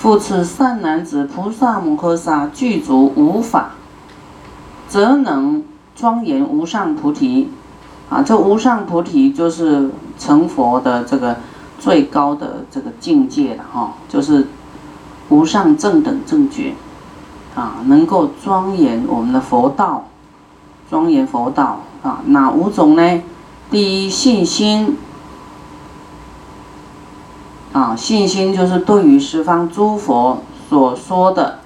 复次善男子菩萨摩诃萨具足无法，则能庄严无上菩提。啊，这无上菩提就是成佛的这个最高的这个境界了哈，就是无上正等正觉。啊，能够庄严我们的佛道，庄严佛道啊，哪五种呢？第一，信心。啊，信心就是对于十方诸佛所说的，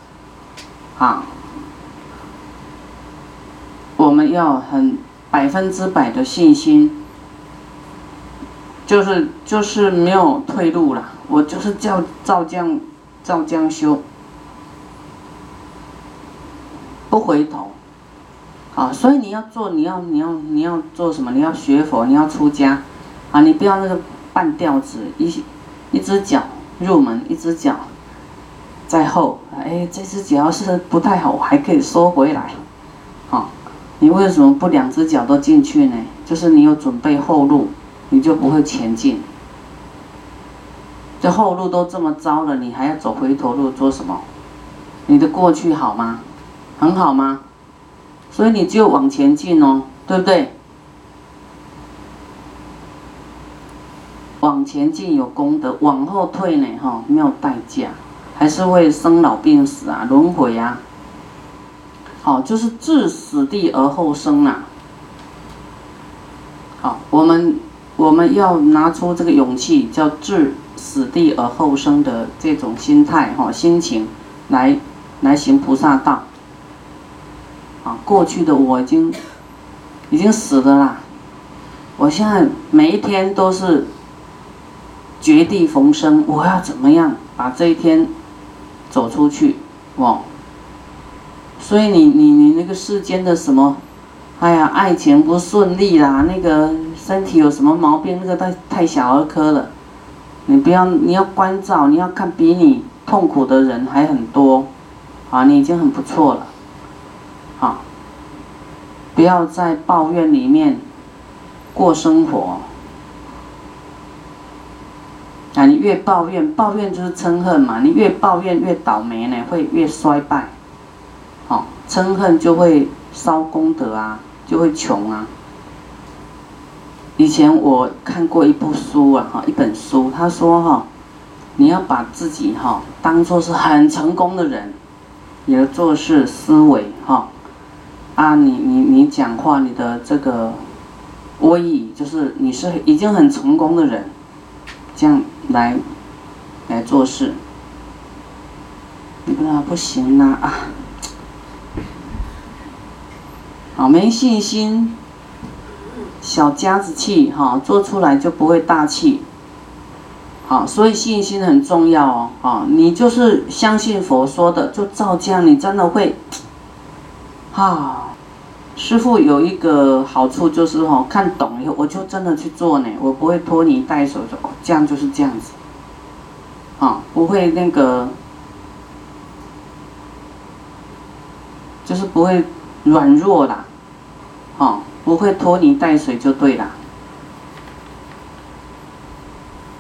啊，我们要很百分之百的信心，就是就是没有退路了，我就是叫照这样照这样修，不回头，啊，所以你要做，你要你要你要做什么？你要学佛，你要出家，啊，你不要那个半吊子一。一只脚入门，一只脚在后。哎，这只脚要是不太好，还可以收回来。好，你为什么不两只脚都进去呢？就是你有准备后路，你就不会前进。这后路都这么糟了，你还要走回头路做什么？你的过去好吗？很好吗？所以你就往前进哦，对不对？往前进有功德，往后退呢，哈，没有代价，还是会生老病死啊，轮回啊。好，就是置死地而后生啊。好，我们我们要拿出这个勇气，叫置死地而后生的这种心态哈，心情来来行菩萨道。啊，过去的我已经已经死了啦，我现在每一天都是。绝地逢生，我要怎么样把这一天走出去？哦，所以你你你那个世间的什么，哎呀，爱情不顺利啦，那个身体有什么毛病，那个太太小儿科了。你不要，你要关照，你要看比你痛苦的人还很多，啊，你已经很不错了，啊，不要在抱怨里面过生活。啊，你越抱怨，抱怨就是嗔恨嘛。你越抱怨越倒霉呢，会越衰败。好，嗔恨就会烧功德啊，就会穷啊。以前我看过一部书啊，哈，一本书，他说哈，你要把自己哈当做是很成功的人，你的做事思维哈，啊，你你你讲话你的这个威仪，就是你是已经很成功的人。这样来来做事，你不知道不行啦啊！好，没信心，小家子气哈，做出来就不会大气。好，所以信心很重要哦。啊，你就是相信佛说的，就照这样，你真的会，哈。师傅有一个好处就是哈，看懂以后我就真的去做呢，我不会拖泥带水的，这样就是这样子，啊，不会那个，就是不会软弱啦，啊，不会拖泥带水就对啦，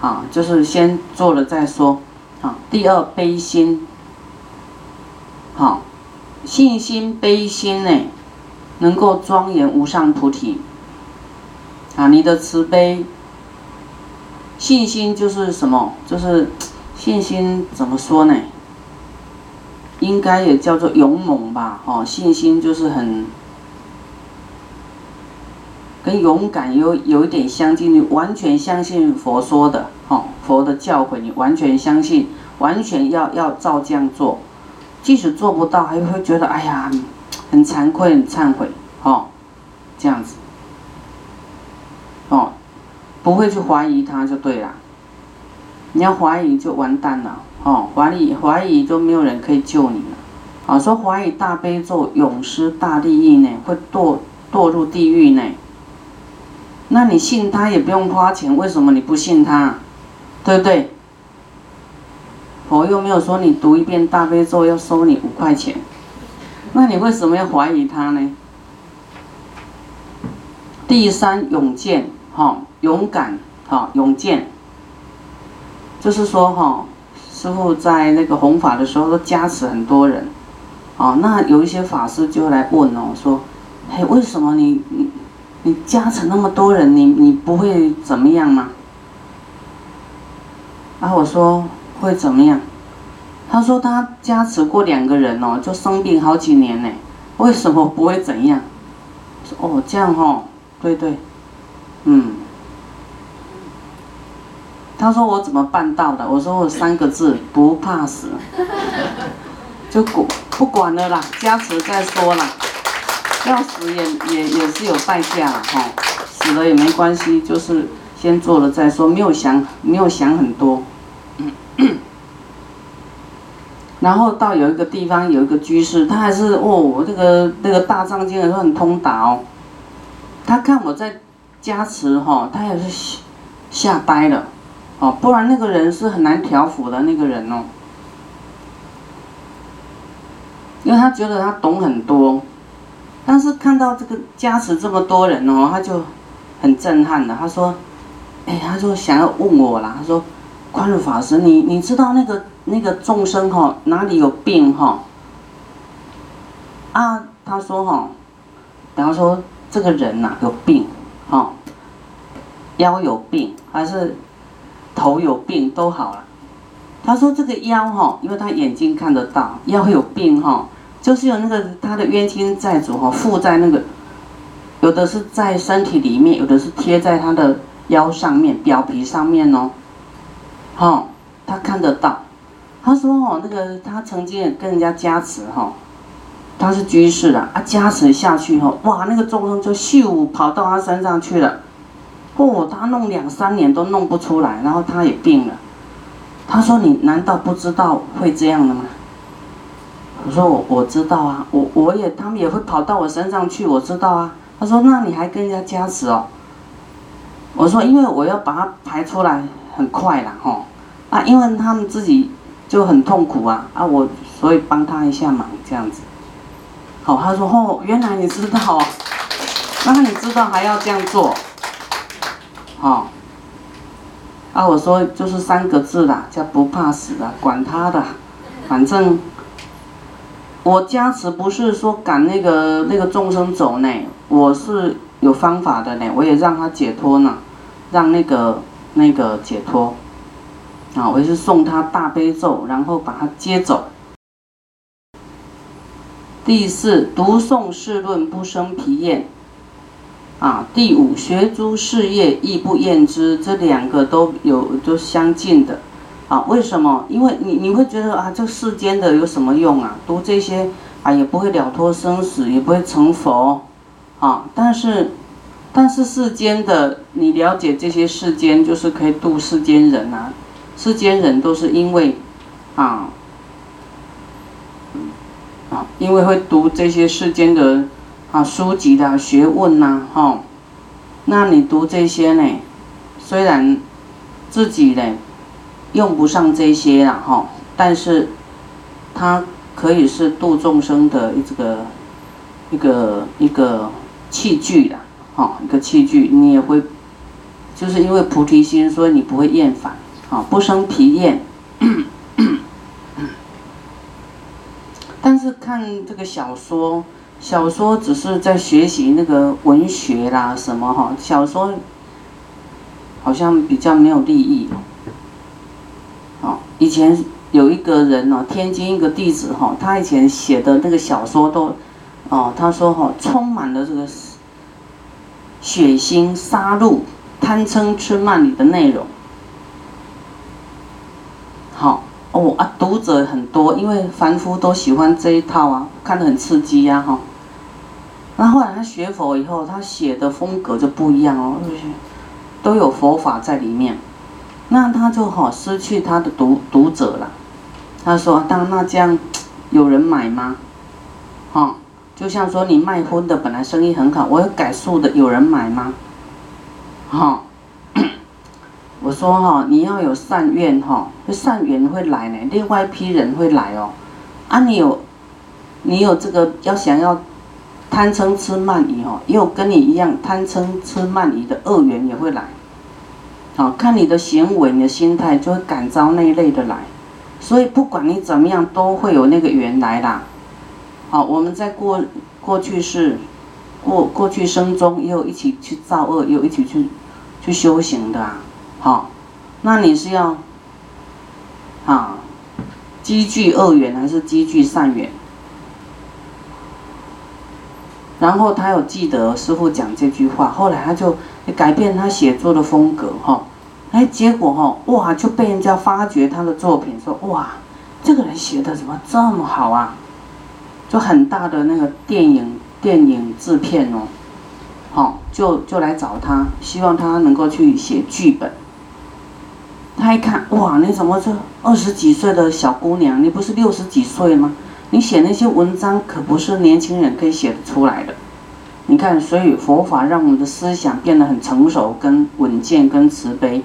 啊，就是先做了再说，啊，第二悲心，好，信心悲心呢。能够庄严无上菩提，啊，你的慈悲、信心就是什么？就是信心怎么说呢？应该也叫做勇猛吧，哦，信心就是很跟勇敢有有一点相近，你完全相信佛说的，哦，佛的教诲你完全相信，完全要要照这样做，即使做不到，还会觉得哎呀。很惭愧，很忏悔，哦，这样子，哦，不会去怀疑他就对了。你要怀疑就完蛋了，哦，怀疑怀疑就没有人可以救你了。啊，说怀疑大悲咒永失大利益呢，会堕堕入地狱呢。那你信他也不用花钱，为什么你不信他？对不对？佛又没有说你读一遍大悲咒要收你五块钱。那你为什么要怀疑他呢？第三，勇健，哈，勇敢，哈，勇健，就是说，哈，师傅在那个弘法的时候都加持很多人，哦，那有一些法师就来问哦，说，嘿，为什么你你你加持那么多人，你你不会怎么样吗？然后我说会怎么样？他说他加持过两个人哦，就生病好几年呢，为什么不会怎样？哦这样哦，对对，嗯。他说我怎么办到的？我说我三个字不怕死，就不不管了啦，加持再说啦，要死也也也是有代价了哈，死了也没关系，就是先做了再说，没有想没有想很多。然后到有一个地方有一个居士，他还是哦，这个那个大藏经也是很通达哦。他看我在加持哈，他也是吓呆了，哦，不然那个人是很难调伏的那个人哦。因为他觉得他懂很多，但是看到这个加持这么多人哦，他就很震撼的。他说：“哎，他说想要问我啦。”他说：“宽恕法师，你你知道那个？”那个众生哈，哪里有病哈？啊，他说哈，比方说这个人呐有病，哈，腰有病还是头有病都好了。他说这个腰哈，因为他眼睛看得到，腰有病哈，就是有那个他的冤亲债主哈附在那个，有的是在身体里面，有的是贴在他的腰上面表皮上面哦，哈，他看得到。他说：“哦，那个他曾经也跟人家加持哈，他是居士啊，啊加持下去哈，哇，那个众生就咻跑到他身上去了，哦，他弄两三年都弄不出来，然后他也病了。他说：你难道不知道会这样的吗？我说：我我知道啊，我我也他们也会跑到我身上去，我知道啊。他说：那你还跟人家加持哦？我说：因为我要把它排出来很快了哈，啊，因为他们自己。”就很痛苦啊啊！我所以帮他一下忙这样子。好，他说哦，原来你知道，那你知道还要这样做，好。啊，我说就是三个字啦，叫不怕死的，管他的，反正我加持不是说赶那个那个众生走呢，我是有方法的呢，我也让他解脱呢，让那个那个解脱。啊，我是送他大悲咒，然后把他接走。第四，读诵世论不生疲厌。啊，第五，学诸事业亦不厌之，这两个都有都相近的。啊，为什么？因为你你会觉得啊，这世间的有什么用啊？读这些啊，也不会了脱生死，也不会成佛。啊，但是，但是世间的你了解这些世间，就是可以度世间人啊。世间人都是因为，啊，啊，因为会读这些世间的啊书籍的学问呐，哈，那你读这些呢，虽然自己呢用不上这些了哈，但是它可以是度众生的这个一个一个器具的，哈，一个器具，你也会，就是因为菩提心，所以你不会厌烦。啊，不生疲厌。但是看这个小说，小说只是在学习那个文学啦，什么哈？小说好像比较没有利益。哦，以前有一个人哦，天津一个弟子哈，他以前写的那个小说都，哦，他说哈，充满了这个血腥、杀戮、贪嗔痴慢里的内容。好哦啊，读者很多，因为凡夫都喜欢这一套啊，看得很刺激呀哈。那后来他学佛以后，他写的风格就不一样哦，都有佛法在里面。那他就好失去他的读读者了。他说：“当那这样有人买吗？就像说你卖荤的本来生意很好，我要改素的有人买吗？哈。”我说哈，你要有善愿哈，善缘会来呢，另外一批人会来哦。啊，你有，你有这个要想要贪嗔痴慢疑哈，也有跟你一样贪嗔痴慢疑的恶缘也会来。好，看你的行为、你的心态，就会感召那一类的来。所以不管你怎么样，都会有那个缘来啦。好，我们在过过去式、过过去生中，也有一起去造恶，也有一起去去修行的啊。好，那你是要啊积聚恶缘还是积聚善缘？然后他有记得师傅讲这句话，后来他就改变他写作的风格哈。哎，结果哈，哇，就被人家发掘他的作品，说哇，这个人写的怎么这么好啊？就很大的那个电影电影制片哦，好，就就来找他，希望他能够去写剧本。他一看，哇，你怎么这二十几岁的小姑娘，你不是六十几岁吗？你写那些文章可不是年轻人可以写得出来的。你看，所以佛法让我们的思想变得很成熟、跟稳健、跟慈悲。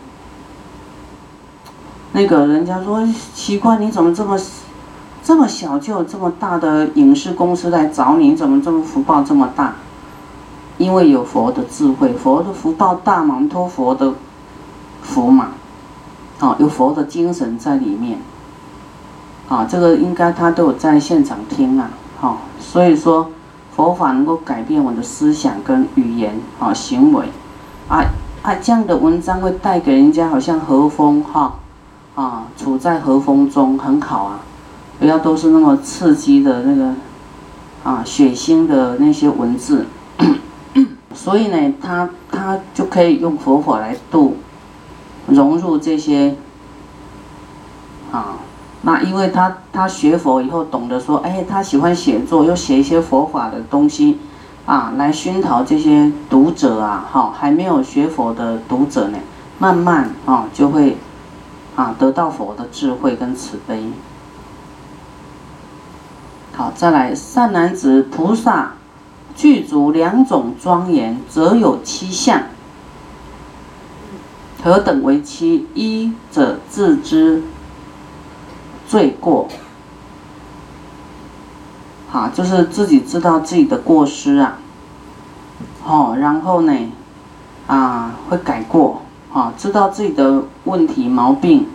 那个人家说奇怪，你怎么这么这么小就有这么大的影视公司来找你？怎么这么福报这么大？因为有佛的智慧，佛的福报大嘛，托佛的福嘛，啊，有佛的精神在里面，啊，这个应该他都有在现场听啊，好，所以说佛法能够改变我的思想跟语言啊行为，啊啊这样的文章会带给人家好像和风哈。啊，处在和风中很好啊，不要都是那么刺激的那个，啊，血腥的那些文字，所以呢，他他就可以用佛法来度，融入这些，啊，那因为他他学佛以后懂得说，哎，他喜欢写作，又写一些佛法的东西，啊，来熏陶这些读者啊，哈，还没有学佛的读者呢，慢慢啊就会。啊，得到佛的智慧跟慈悲。好，再来善男子菩萨具足两种庄严，则有七相。何等为七？一者自知罪过。好，就是自己知道自己的过失啊。好，然后呢，啊，会改过。啊，知道自己的问题毛病，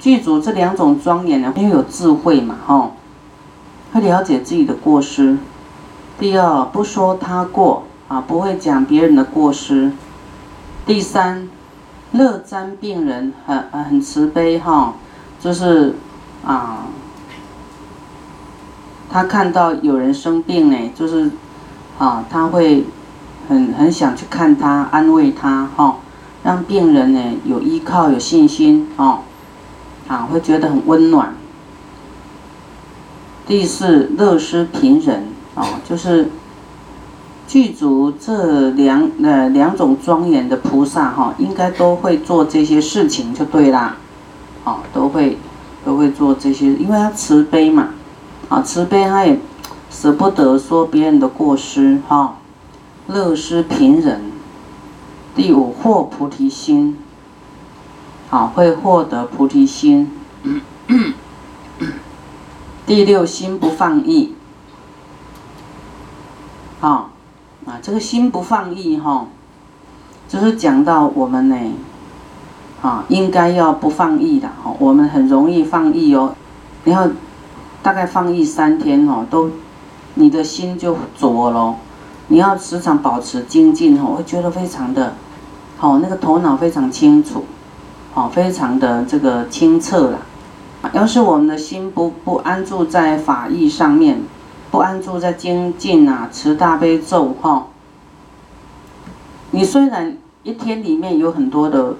具足这两种庄严呢，因为有智慧嘛，哈，会了解自己的过失。第二，不说他过啊，不会讲别人的过失。第三，乐瞻病人，很很慈悲哈，就是啊，他看到有人生病呢，就是啊，他会很很想去看他，安慰他哈。让病人呢有依靠、有信心哦，啊，会觉得很温暖。第四，乐施平人哦，就是具足这两呃两种庄严的菩萨哈，应该都会做这些事情就对啦，哦，都会都会做这些，因为他慈悲嘛，啊，慈悲他也舍不得说别人的过失哈，乐施平人。第五，获菩提心，好，会获得菩提心。第六，心不放逸，好，啊，这个心不放逸哈，就是讲到我们呢，啊，应该要不放逸的哈，我们很容易放逸哦，你要大概放逸三天哦，都你的心就浊了，你要时常保持精进哦，会觉得非常的。好，那个头脑非常清楚，好，非常的这个清澈了。要是我们的心不不安住在法义上面，不安住在精进啊，持大悲咒哈。你虽然一天里面有很多的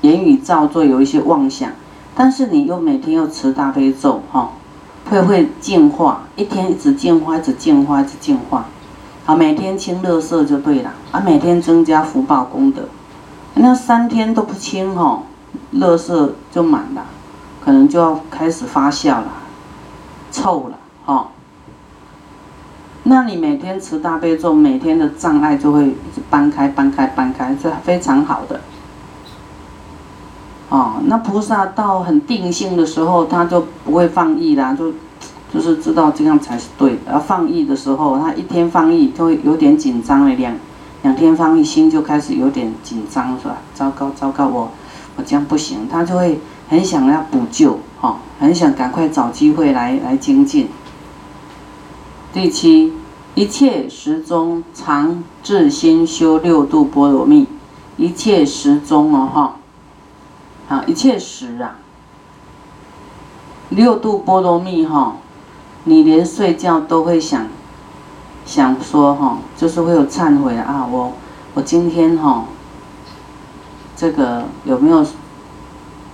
言语造作，有一些妄想，但是你又每天又持大悲咒哈，会会净化，一天一直净化，一直净化，一直净化。好，每天清乐色就对了啊！每天增加福报功德，那三天都不清哦，乐色就满了，可能就要开始发酵了，臭了哦。那你每天持大悲咒，每天的障碍就会一直搬开、搬开、搬开，是非常好的。哦，那菩萨到很定性的时候，他就不会放逸啦，就。就是知道这样才是对的。而放逸的时候，他一天放逸就会有点紧张了，两两天放逸心就开始有点紧张，是吧？糟糕，糟糕，我我这样不行，他就会很想要补救，哈，很想赶快找机会来来精进。第七，一切时中常自心修六度波罗蜜，一切时中哦哈，啊一切时啊，六度波罗蜜哈，你连睡觉都会想，想说哈，就是会有忏悔啊，我我今天哈，这个有没有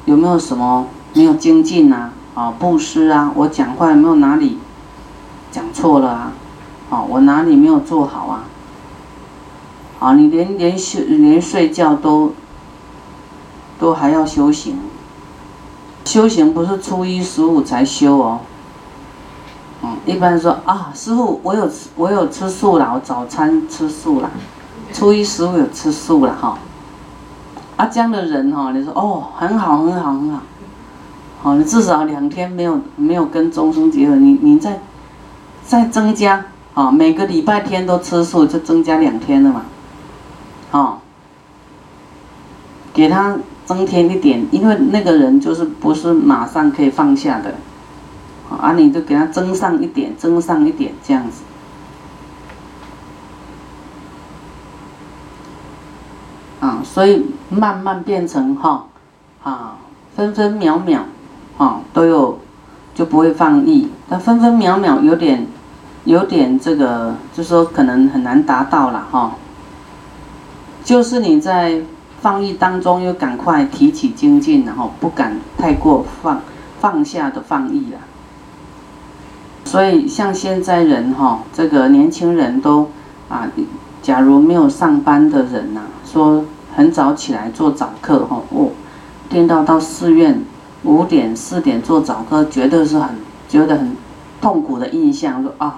有没有什么没有精进呐？啊布施啊，我讲话有没有哪里？讲错了啊，哦，我哪里没有做好啊？啊，你连连休连睡觉都都还要修行，修行不是初一十五才修哦。嗯，一般说啊，师傅，我有我有吃素了，我早餐吃素了，初一十五有吃素了哈。啊，这样的人哈，你说哦，很好很好很好，好，你至少两天没有没有跟众生结合，你你再。再增加啊，每个礼拜天都吃素，就增加两天了嘛，哦，给他增添一点，因为那个人就是不是马上可以放下的，啊，你就给他增上一点，增上一点这样子，啊，所以慢慢变成哈，啊，分分秒秒，啊，都有就不会放逸，但分分秒秒有点。有点这个，就说可能很难达到了哈。就是你在放逸当中，又赶快提起精进，然后不敢太过放放下的放逸了。所以像现在人哈，这个年轻人都啊，假如没有上班的人呐，说很早起来做早课哈，哦，听到到寺院五点四点做早课，觉得是很觉得很痛苦的印象，说啊。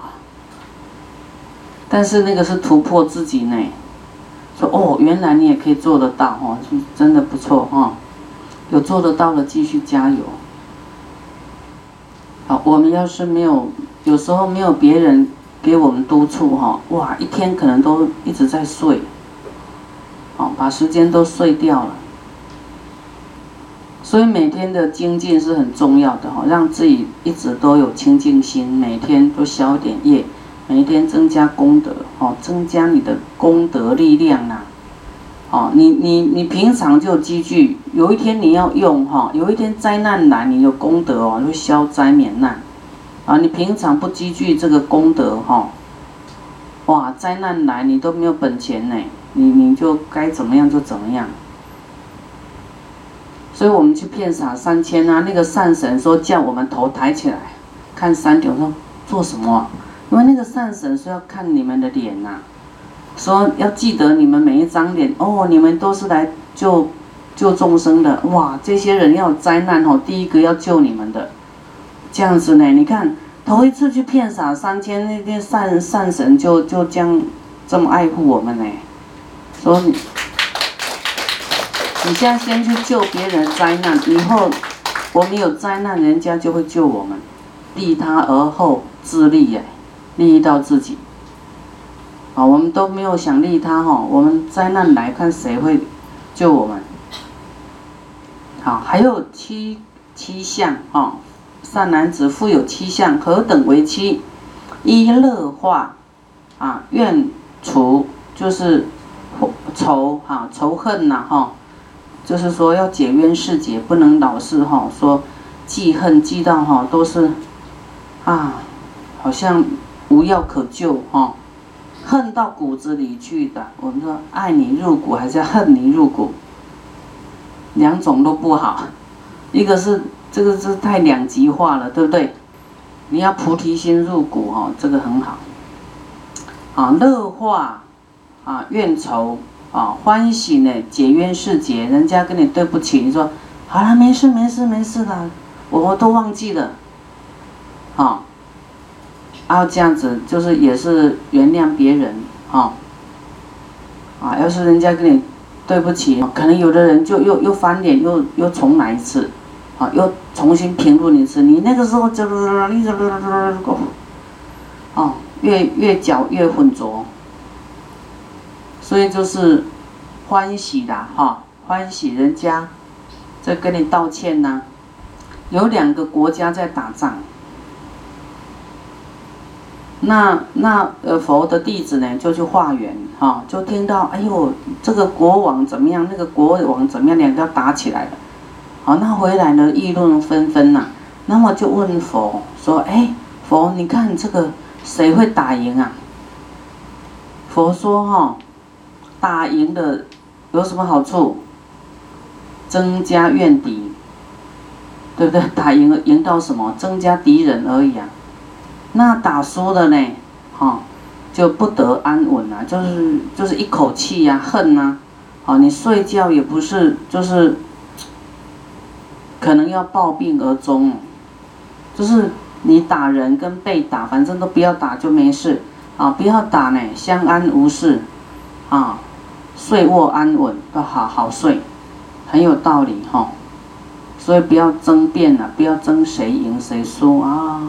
但是那个是突破自己呢，说哦，原来你也可以做得到哦，真的不错哈，有做得到的继续加油。好，我们要是没有，有时候没有别人给我们督促哈，哇，一天可能都一直在睡，好，把时间都睡掉了。所以每天的精进是很重要的哈，让自己一直都有清净心，每天都消点业。每天增加功德，哦，增加你的功德力量呐，哦，你你你平常就积聚，有一天你要用哈，有一天灾难来，你有功德哦，会消灾免难，啊，你平常不积聚这个功德哈，哇，灾难来你都没有本钱呢，你你就该怎么样就怎么样，所以我们去骗傻三千啊，那个善神说叫我们头抬起来，看山顶说做什么？因为那个善神是要看你们的脸呐，说要记得你们每一张脸哦，你们都是来救救众生的哇！这些人要灾难哦，第一个要救你们的，这样子呢？你看头一次去骗傻三千，那那善善神就就这样这么爱护我们呢，说你你现在先去救别人灾难，以后我们有灾难，人家就会救我们，利他而后自利耶。利益到自己，啊，我们都没有想利他哈，我们灾难来看谁会救我们？好，还有七七相啊，善男子富有七相，何等为七？一乐化啊，愿除就是仇哈仇恨呐哈，就是说要解冤释结，不能老是哈说记恨记到哈都是啊，好像。无药可救哈，恨到骨子里去的。我们说爱你入骨还是恨你入骨，两种都不好。一个是这个是太两极化了，对不对？你要菩提心入骨哈，这个很好。啊，乐化啊，怨仇啊，欢喜呢，解冤释结。人家跟你对不起，你说好了，没事没事没事的，我我都忘记了，好。啊，这样子就是也是原谅别人，哈，啊，要是人家跟你对不起，可能有的人就又又翻脸，又又重来一次，啊，又重新评论一次，你那个时候就你怎么哦，越越搅越浑浊，所以就是欢喜的哈，欢喜人家在跟你道歉呐，有两个国家在打仗。那那呃佛的弟子呢就去化缘哈，就听到哎呦这个国王怎么样，那个国王怎么样，两个打起来了。好，那回来呢议论纷纷呐。那么就问佛说：哎，佛你看这个谁会打赢啊？佛说哈，打赢的有什么好处？增加怨敌，对不对？打赢了赢到什么？增加敌人而已啊。那打输了呢，哈，就不得安稳啊，就是就是一口气呀，恨呐，好，你睡觉也不是，就是可能要暴病而终，就是你打人跟被打，反正都不要打就没事，啊，不要打呢，相安无事，啊，睡卧安稳，要好好睡，很有道理哈，所以不要争辩了，不要争谁赢谁输啊。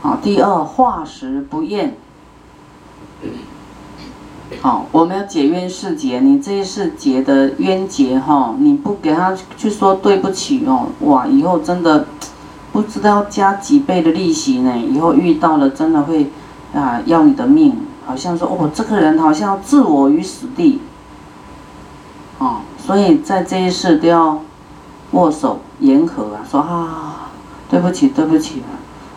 好，第二化时不厌。好，我们要解冤释结，你这一世结的冤结哈，你不给他去说对不起哦，哇，以后真的不知道加几倍的利息呢。以后遇到了真的会啊要你的命，好像说哦这个人好像要置我于死地。哦，所以在这一世都要握手言和啊，说啊对不起对不起。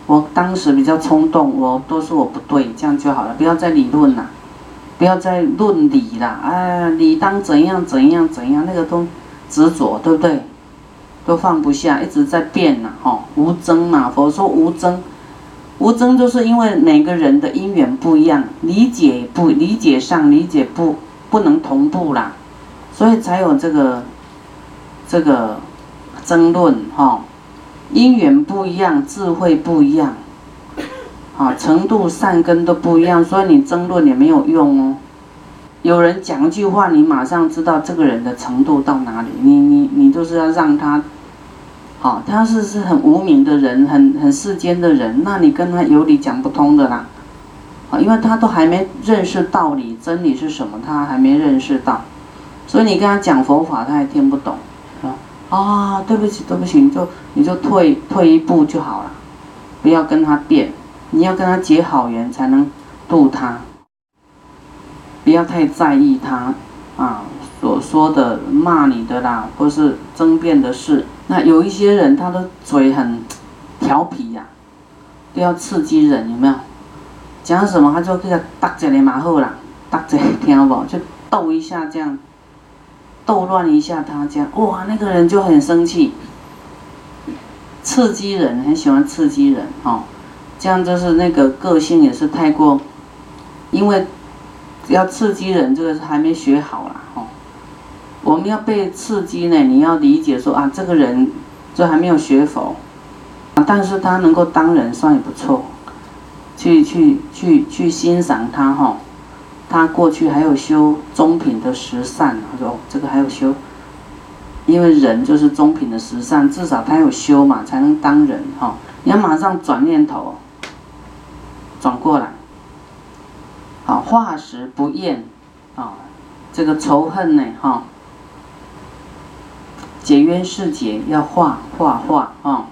我当时比较冲动，我都是我不对，这样就好了，不要再理论了，不要再论理了，哎，理当怎样怎样怎样，那个都执着，对不对？都放不下，一直在变呐，哦，无争嘛，佛说无争，无争就是因为每个人的因缘不一样，理解不理解上理解不不能同步啦，所以才有这个这个争论，哈。因缘不一样，智慧不一样，啊，程度善根都不一样，所以你争论也没有用哦。有人讲一句话，你马上知道这个人的程度到哪里。你你你就是要让他，好，他是是很无名的人，很很世间的人，那你跟他有理讲不通的啦，啊，因为他都还没认识道理，真理是什么，他还没认识到，所以你跟他讲佛法，他还听不懂。啊，对不起，对不起，你就你就退退一步就好了，不要跟他辩，你要跟他结好缘才能度他，不要太在意他啊所说的骂你的啦，或是争辩的事。那有一些人他的嘴很调皮呀，都要刺激人，有没有？讲什么他就给他打一个马后啦，打一个听不？就逗一下这样。逗乱一下他，这样哇，那个人就很生气，刺激人，很喜欢刺激人，哦，这样就是那个个性也是太过，因为要刺激人，这个是还没学好啦，我们要被刺激呢，你要理解说啊，这个人就还没有学佛，但是他能够当人算也不错，去去去去欣赏他，哈。他过去还有修中品的十善，他说这个还有修，因为人就是中品的十善，至少他有修嘛，才能当人哈。你要马上转念头，转过来，好化时不厌，啊，这个仇恨呢哈，解冤释结要化化化啊。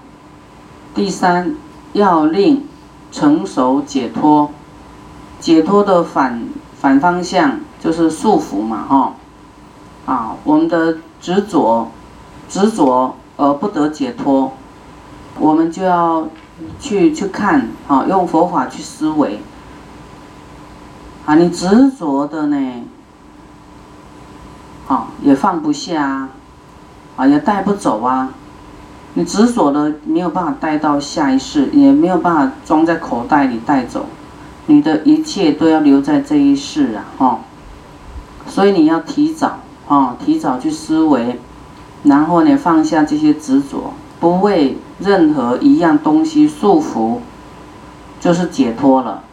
第三要令成熟解脱，解脱的反。反方向就是束缚嘛，哈，啊，我们的执着，执着而不得解脱，我们就要去去看，啊，用佛法去思维，啊，你执着的呢，啊，也放不下，啊也带不走啊，你执着的没有办法带到下一世，也没有办法装在口袋里带走。你的一切都要留在这一世啊，哈，所以你要提早啊，提早去思维，然后呢放下这些执着，不为任何一样东西束缚，就是解脱了。